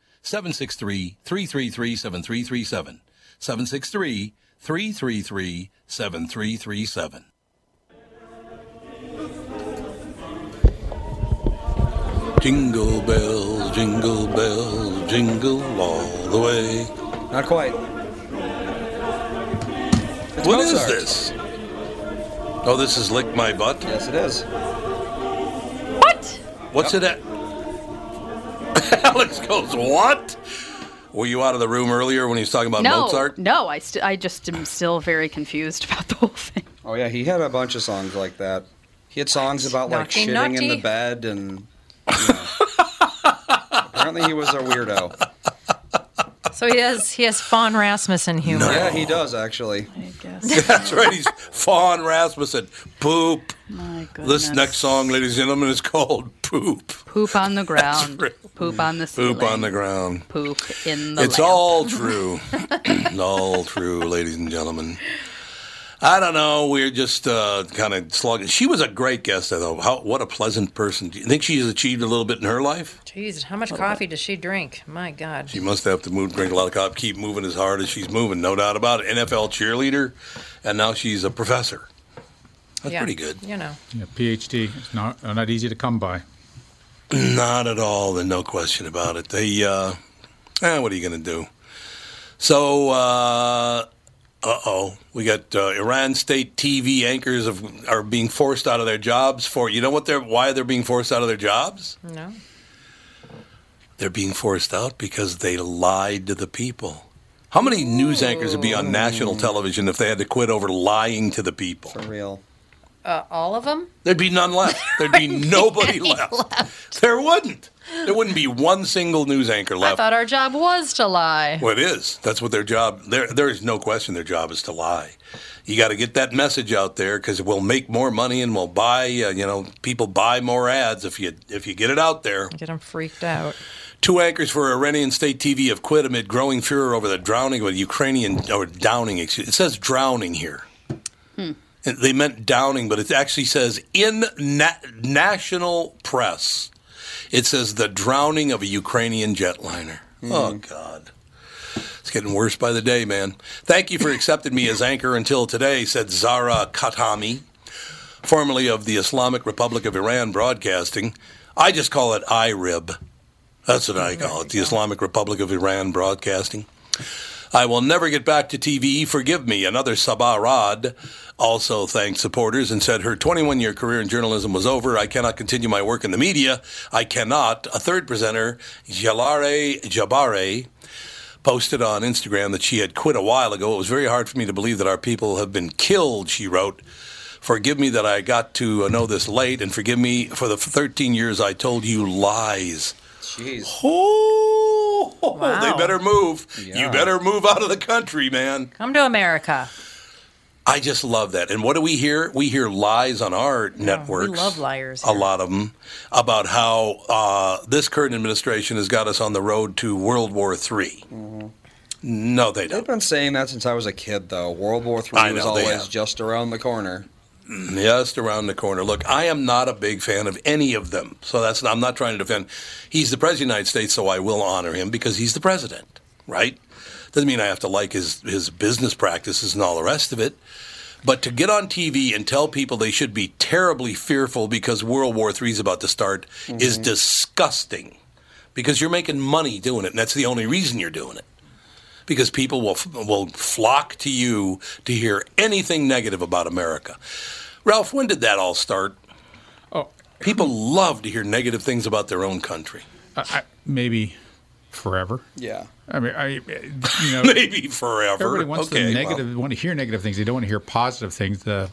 763-333-7337. 763-333-7337. Jingle bells, jingle bells, jingle all the way. Not quite. It's What is Mozart. this? Oh, this is Lick My Butt? Yes, it is. What? What's it at? (laughs) Alex goes, what? Were you out of the room earlier when he was talking about no, Mozart? no. I st- I just am still very confused about the whole thing. Oh yeah, he had a bunch of songs like that. He had songs about like Naughty, shitting in the bed and. You know. (laughs) Apparently, he was a weirdo. So he has he has Fawn Rasmussen humor. Yeah, he does actually. I guess. (laughs) That's right. He's Fawn Rasmussen. Poop. My goodness. This next song, ladies and gentlemen, is called Poop. Poop on the (laughs) ground. real. Poop on the ceiling. Poop on the ground. Poop in the It's lamp. all (laughs) true. (clears throat) all true, ladies and gentlemen. I don't know. We're just uh, kind of slugging. She was a great guest, though. How, what a pleasant person. Do you think she's achieved a little bit in her life? Jeez, how much coffee does she drink? My God. She must have to move, drink a lot of coffee, keep moving as hard as she's moving, no doubt about it. NFL cheerleader, and now she's a professor. That's Yeah, pretty good. You know. Yeah, PhD. It's not not easy to come by. Not at all, and no question about it. They, uh, eh, what are you going to do? So, uh oh, we got uh, Iran state TV anchors of, are being forced out of their jobs for. You know what? They're why they're being forced out of their jobs? No. They're being forced out because they lied to the people. How many news anchors would be on national television if they had to quit over lying to the people? For real. Uh, all of them? There'd be none left. (laughs) There'd be nobody left. There wouldn't. There wouldn't be one single news anchor left. I thought our job was to lie. Well, it is. That's what their job. There, there is no question. Their job is to lie. You got to get that message out there because we'll make more money and we'll buy. Uh, you know, people buy more ads if you if you get it out there. Get them freaked out. Two anchors for Iranian state TV have quit amid growing fear over the drowning of a Ukrainian or downing. Excuse, it says drowning here. And They meant downing, but it actually says in na- national press. It says the drowning of a Ukrainian jetliner. Oh, God. It's getting worse by the day, man. Thank you for (laughs) accepting me as anchor until today, said Zahra Khatami, formerly of the Islamic Republic of Iran Broadcasting. I just call it IRIB. That's what I call it, the Islamic Republic of Iran Broadcasting. I will never get back to TV. Forgive me. Another Saba Rad also thanked supporters and said her 21 year career in journalism was over. I cannot continue my work in the media. I cannot. A third presenter, Gelare Jabbari, posted on Instagram that she had quit a while ago. It was very hard for me to believe that our people have been killed, she wrote. Forgive me that I got to know this late, and forgive me for the 13 years I told you lies. Jeez. Oh, Wow. they better move. Yeah. You better move out of the country, man. Come to America. I just love that. And what do we hear? We hear lies on our networks. love liars A lot of them about how uh, this current administration has got us on the road to World War III. No, they don't. They've been saying that since I was a kid, though. World War III was know, they always just around the corner. Just around the corner. Look, I am not a big fan of any of them. So that's I'm not trying to defend. He's the president of the United States, so I will honor him because he's the president, right? Doesn't mean I have to like his his business practices and all the rest of it. But to get on TV and tell people they should be terribly fearful because World War III is about to start is mm-hmm. disgusting. Because you're making money doing it, and that's the only reason you're doing it. Because people will will flock to you to hear anything negative about America. Ralph, when did that all start? Oh, People love to hear negative things about their own country. I, I, maybe forever. Yeah. I mean, I, you (laughs) know, Maybe forever. everybody wants okay, the well. negative, want to hear negative things. They don't want to hear positive things. The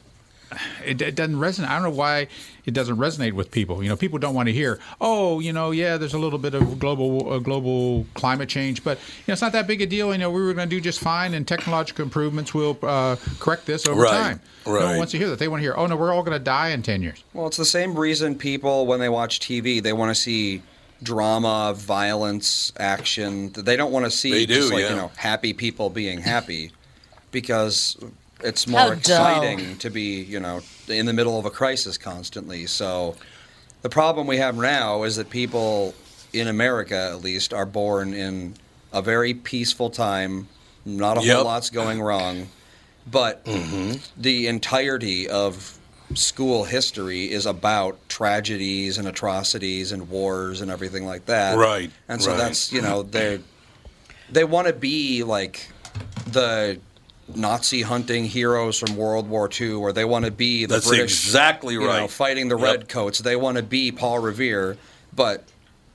it, it doesn't resonate. I don't know why it doesn't resonate with people. You know, people don't want to hear, oh, you know, yeah, there's a little bit of global uh, global climate change, but you know, it's not that big a deal. You know, we were going to do just fine, and technological improvements will uh, correct this over Right, time. No one right. wants to hear that. They want to hear, oh no, we're all going to die in ten years. Well, it's the same reason people, when they watch TV, they want to see drama, violence, action. They don't want to see They do, just like yeah. you know happy people being happy, because it's How more dull. exciting to be you know in the middle of a crisis constantly. So the problem we have now is that people in America, at least, are born in a very peaceful time. Not a Yep. whole lot's going wrong, but mm-hmm. the entirety of school history is about tragedies and atrocities and wars and everything like that. Right, And so right. that's you know they they want to be like the Nazi hunting heroes from World War II, or they want to be the That's British exactly you know, right. fighting the Yep. redcoats. They want to be Paul Revere, but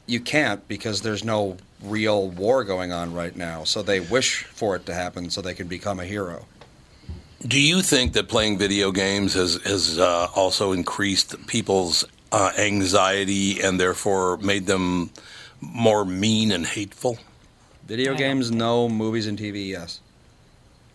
you can't because there's no real war going on right now. So they wish for it to happen so they can become a hero. Do you think that playing video games has has uh, also increased people's uh, anxiety and therefore made them more mean and hateful? Video games, no. Movies and TV, yes.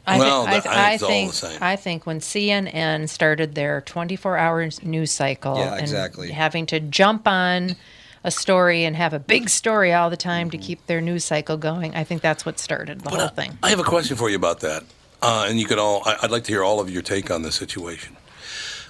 I, Well, I, I think I think the same. I think when CNN started their 24-hour news cycle Yeah, and exactly. having to jump on a story and have a big story all the time to keep their news cycle going, I think that's what started the whole thing. I have a question for you about that, uh, and you could all. I, I'd like to hear all of your take on this situation.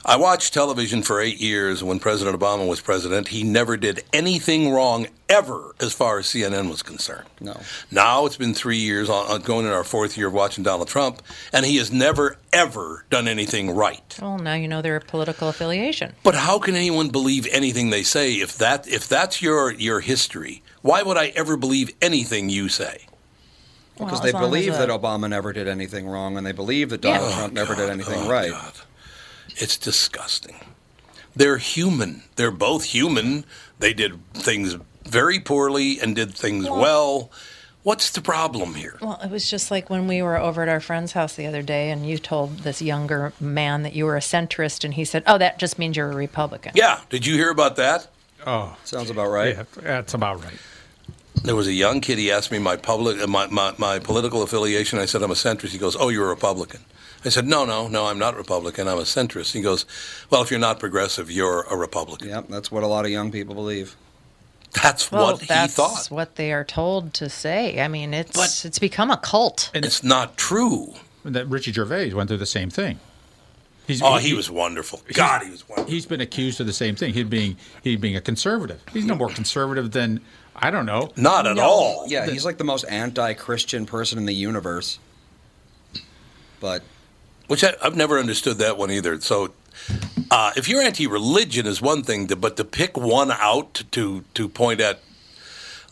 I watched television for eight years. When President Obama was president, he never did anything wrong ever, as far as CNN was concerned. No. Now it's been three years, on, on going in our fourth year of watching Donald Trump, and he has never ever done anything right. Well, now you know their political affiliation. But how can anyone believe anything they say if that if that's your your history? Why would I ever believe anything you say? Because Well, they as long as believe a- that Obama never did anything wrong, and they believe that Donald Yeah. Trump oh, never did anything Oh, right. God. It's disgusting. They're human. They're both human. They did things very poorly and did things well. What's the problem here? Well, it was just like when we were over at our friend's house the other day, and you told this younger man that you were a centrist, and he said, "Oh, that just means you're a Republican." Yeah, did you hear about that? Oh, Sounds about right. yeah, that's about right. There was a young kid. He asked me my public, uh, my, my, my political affiliation. I said I'm a centrist. He goes, "Oh, you're a Republican." I said, "No, no, no. I'm not Republican. I'm a centrist." He goes, "Well, if you're not progressive, you're a Republican." Yep, that's what a lot of young people believe. That's Well, what he that's thought. what they are told to say. I mean, it's But- it's become a cult. And it's not true. That Ricky Gervais went through the same thing. He's, Oh, he was wonderful. God, he was wonderful. He's been accused of the same thing. He'd being he being a conservative. He's no more conservative than I don't know. Not at all. Yeah, he's like the most anti-Christian person in the universe. But Which I, I've never understood that one either. So, uh, if you're anti-religion is one thing, to, but to pick one out to to, point at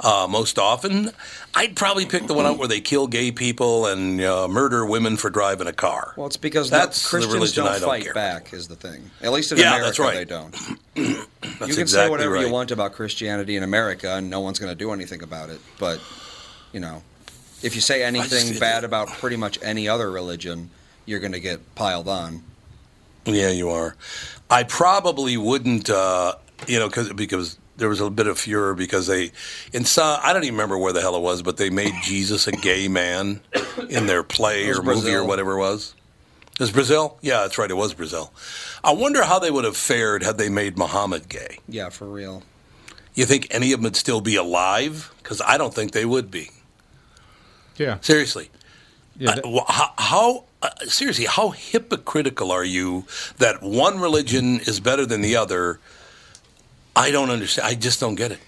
uh, most often, I'd probably pick the one out where they kill gay people and uh, murder women for driving a car. well, it's because That's the the Christians religion don't I don't fight care. back. Is the thing. At least in Yeah, America, that's right. they don't. (clears throat) You can say whatever right. you want about Christianity in America, and no one's going to do anything about it. But you know, if you say anything bad about pretty much any other religion, you're going to get piled on. Yeah, you are. I probably wouldn't, uh, you know, cause, because there was a bit of furor because they, in some, I don't even remember where the hell it was, but they made Jesus a gay man in their play It was or movie or whatever it was. It was Brazil? Yeah, that's right. It was Brazil. I wonder how they would have fared had they made Muhammad gay. Yeah, for real. You think any of them would still be alive? Because I don't think they would be. Yeah. Seriously. Yeah, Uh, that- wh- how, how uh, seriously how hypocritical are you that one religion is better than the other? I don't understand i just don't get it.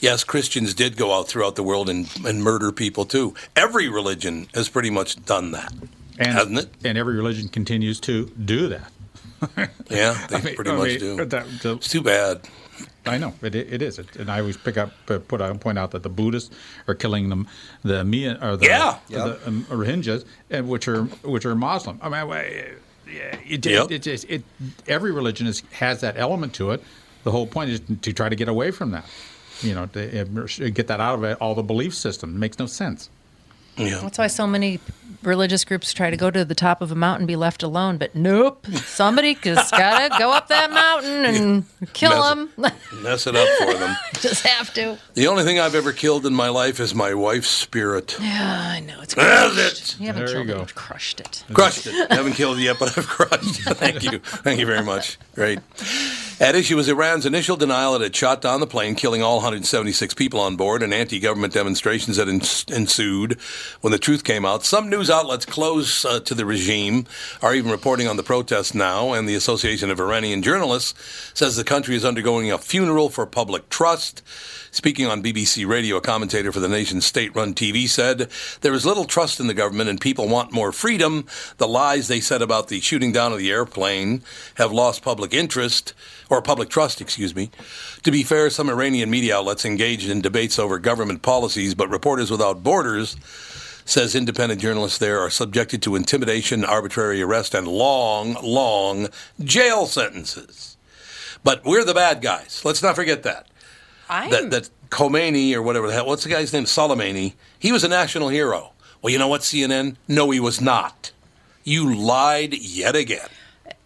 Yes christians did go out throughout the world and, and murder people too. Every religion has pretty much done that and, hasn't it? And every religion continues to do that. yeah (laughs) they I mean- pretty I much mean, do. that- the- it's too bad I know it, it is, it, and I always pick up, uh, put out, point out that the Buddhists are killing them, the Mia or the Yeah. the um, Rohingyas, and which are which are Muslim. I mean, it, Yep. it, it, it, every religion is, has that element to it. The whole point is to try to get away from that. You know, to uh, get that out of it, all the belief system it makes no sense. Yeah That's why so many religious groups try to go to the top of a mountain and be left alone. But nope, somebody just gotta (laughs) go up that mountain and kill Mess them. mess it up for them (laughs) just have to. the only thing i've ever killed in my life is my wife's spirit Yeah, I know it's That's crushed. it. You haven't There you killed it, go. you've crushed it. Crushed it. Haven't killed it yet, but I've crushed it. Thank you. Thank you very much. Great. At issue was Iran's initial denial that it shot down the plane, killing all 176 people on board, and anti government demonstrations that ens- ensued when the truth came out. Some news outlets close uh, to the regime are even reporting on the protests now, and the Association of Iranian Journalists says the country is undergoing a funeral for public trust. Speaking on BBC Radio, a commentator for the nation's state run TV said, There is little trust in the government and people want more freedom. The lies they said about the shooting down of the airplane have lost public interest, or public trust, excuse me. To be fair, some Iranian media outlets engaged in debates over government policies, but Reporters Without Borders says independent journalists there are subjected to intimidation, arbitrary arrest, and long, long jail sentences. But we're the bad guys. Let's not forget that that that Khomeini or whatever the hell, what's the guy's name? Soleimani. He was a national hero. Well, you know what, CNN? No, he was not. You lied yet again.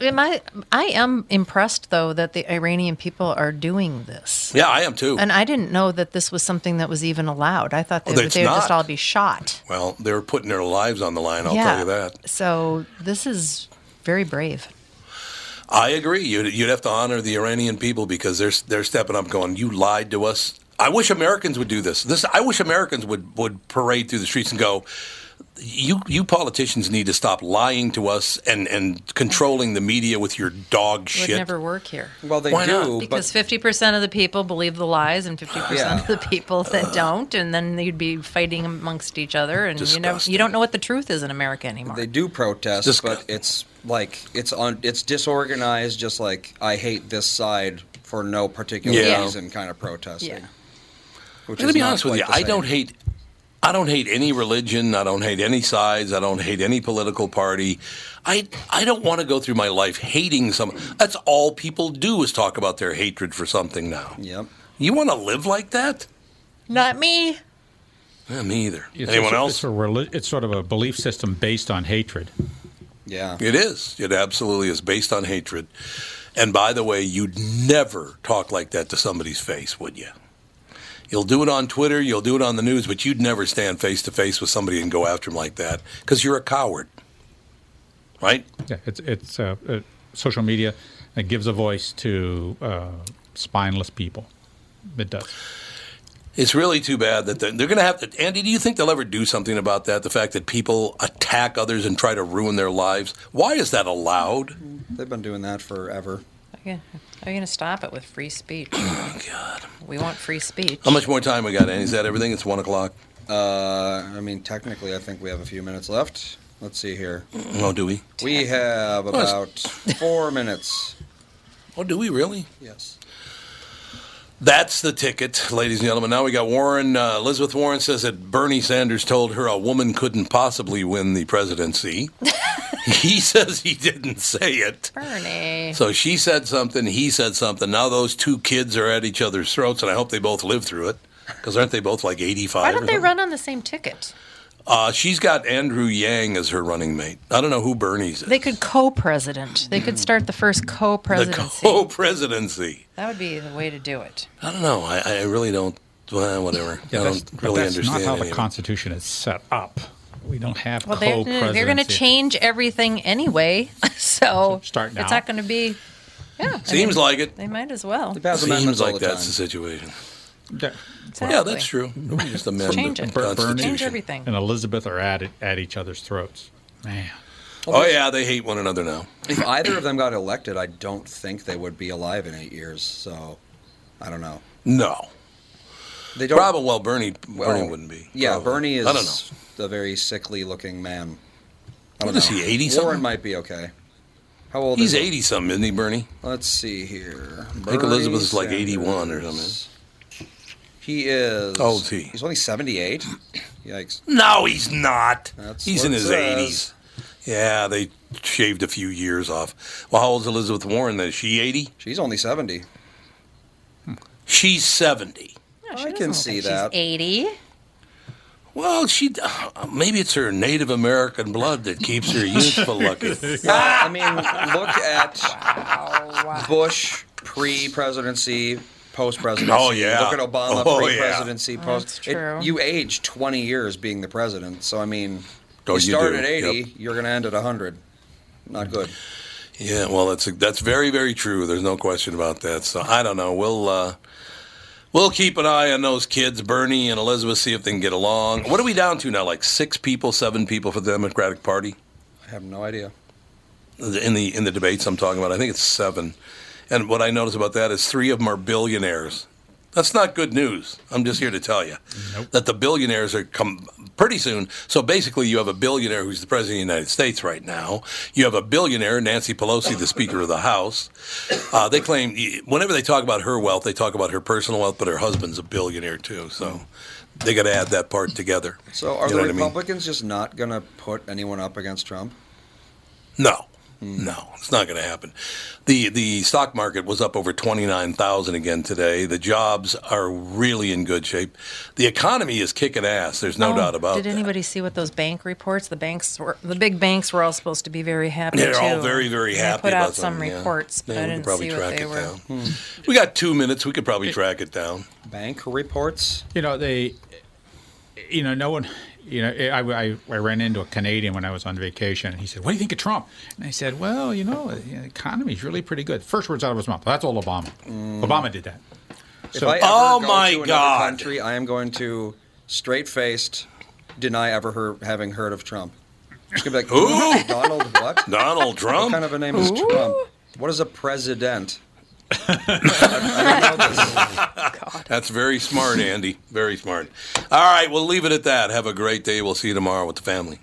am I, I am impressed, though, that the Iranian people are doing this. Yeah, I am too. And I didn't know that this was something that was even allowed. I thought they, Well, would they would just all be shot. well, they're putting their lives on the line. I'll yeah. tell you that. So this is very brave. I agree. You'd, you'd have to honor the Iranian people because they're they're stepping up, going, "You lied to us." I wish Americans would do this. This I wish Americans would would parade through the streets and go. You you politicians need to stop lying to us and, and controlling the media with your dog It would shit. never work here. Well, they Why not? do, Because but 50% of the people believe the lies and 50% Yeah. of the people that don't. And then you'd be fighting amongst each other. And you know, you don't know what the truth is in America anymore. they do protest. Disgusting. But it's like it's on. It's disorganized. Just like I hate this side for no particular Yeah. reason, kind of protesting. Yeah. Which to is be honest with you, I don't hate. I don't hate any religion. I don't hate any sides. I don't hate any political party. I I don't want to go through my life hating some. That's all people do is talk about their hatred for something now. Yep. You want to live like that? Not me. Yeah, me either. It's Anyone a- else? It's, a reli- it's sort of a belief system based on hatred. Yeah. It is. It absolutely is based on hatred. And by the way, you'd never talk like that to somebody's face, would you? You'll do it on Twitter, you'll do it on the news, but you'd never stand face to face with somebody and go after them like that because you're a coward. Right? Yeah, it's it's uh, uh, social media that gives a voice to uh, spineless people. It does. It's really too bad that they're, they're going to have to. Andy, do you think they'll ever do something about that? The fact that people attack others and try to ruin their lives? Why is that allowed? They've been doing that forever. Are you, are you going to stop it with free speech? Oh, God. We want free speech. How much more time we got, Andy? Is that everything? It's 1 o'clock. Uh, I mean, technically, I think we have a few minutes left. Let's see here. Oh, do we? We have about four minutes. Oh, do we really? Yes. That's the ticket, ladies and gentlemen. Now we got Warren. Uh, Elizabeth Warren says that Bernie Sanders told her a woman couldn't possibly win the presidency. (laughs) he says he didn't say it. Bernie. So she said something, he said something. Now those two kids are at each other's throats, and I hope they both live through it. Because aren't they both like 85? Why don't they run on the same ticket? Uh, she's got Andrew Yang as her running mate. I don't know who Bernie's is. They could co-president. They could start the first the co-presidency. co-presidency. that would be the way to do it. I don't know. I, I really don't. Well, whatever. I that's, don't but really that's understand. not how the. Constitution is set up. We don't have Well, they're, co-presidency. they're going to change everything anyway, (laughs) so Start now. it's not going to be. Yeah, I Seems mean, like it. they might as well. They Seems like the that's the situation. Yeah. Exactly. Yeah, that's true. We just amend Change the it. Bernie- Constitution. Change everything. And Elizabeth are at it, at each other's throats. Man. Oh yeah, they hate one another now. If either of them got elected, I don't think they would be alive in eight years. So, I don't know. No, They don't. probably. Well, Bernie, well, Bernie oh, wouldn't be. Yeah, Probably. Bernie is I don't know. a very sickly-looking man. I don't is know. he, 80 Warren something? might be okay. How old He's is he? eighty something, isn't he, Bernie? Let's see here. I think Elizabeth's like 81 or Sanders. He is. How old's he? He's only 78. (clears throat) Yikes. No, he's not. That's he's in his says. eighties. Yeah, they shaved a few years off. Well, how old's Elizabeth Warren? Then is she eighty? She's only 70. She's seventy. No, she I can see like that. She's eighty. Well, she uh, maybe it's her Native American blood that keeps her (laughs) youthful looking. (laughs) Well, I mean, look at Bush pre-presidency, post-presidency. Oh, yeah. Look at Obama Oh, pre-presidency, post. That's true. you age 20 years being the president, so I mean, Oh, you you start do, at 80, yep. you're going to end at 100. Not good. Yeah, well, that's that's very very true. There's no question about that. So I don't know. We'll uh, we'll keep an eye on those kids, Bernie and Elizabeth, see if they can get along. What are we down to now? Like six people, seven people for the Democratic Party I have no idea. in the in the debates I'm talking about. I think it's seven. And what I notice about that is three of them are billionaires. That's not good news. I'm just here to tell you that the billionaires are come pretty soon. So basically, you have a billionaire who's the president of the United States right now. You have a billionaire, Nancy Pelosi, the Speaker of the House. Uh, they claim whenever they talk about her wealth, they talk about her personal wealth, but her husband's a billionaire too. So they got to add that part together. So are You the know what I mean? Republicans just not going to put anyone up against Trump? No. Mm. No, it's not going to happen. the The stock market was up over twenty nine thousand again today. The jobs are really in good shape. The economy is kicking ass. There's no Oh, doubt about it. Did that. anybody see what those bank reports? The banks were the big banks were all supposed to be very happy They're too. all very, very They happy put about out some something, yeah. reports, but Yeah, I we could didn't probably see track what they it were. down. Hmm. We got two minutes. We could probably track it down. Bank reports? You know, they, you know, no one, you know, I, I, I ran into a Canadian when I was on vacation, and he said, What do you think of Trump? And I said, Well, you know, uh, the economy's really pretty good. First words out of his mouth, That's all Obama. Mm. Obama did that. If I ever Oh go my to another God. country, I am going to straight-faced deny ever hear, having heard of Trump. It's gonna be like, Who? Donald what? Donald What Trump. kind of a name is Trump? What is a president? That's very smart, Andy. Very smart. All right, we'll leave it at that. Have a great day. We'll see you tomorrow with the family.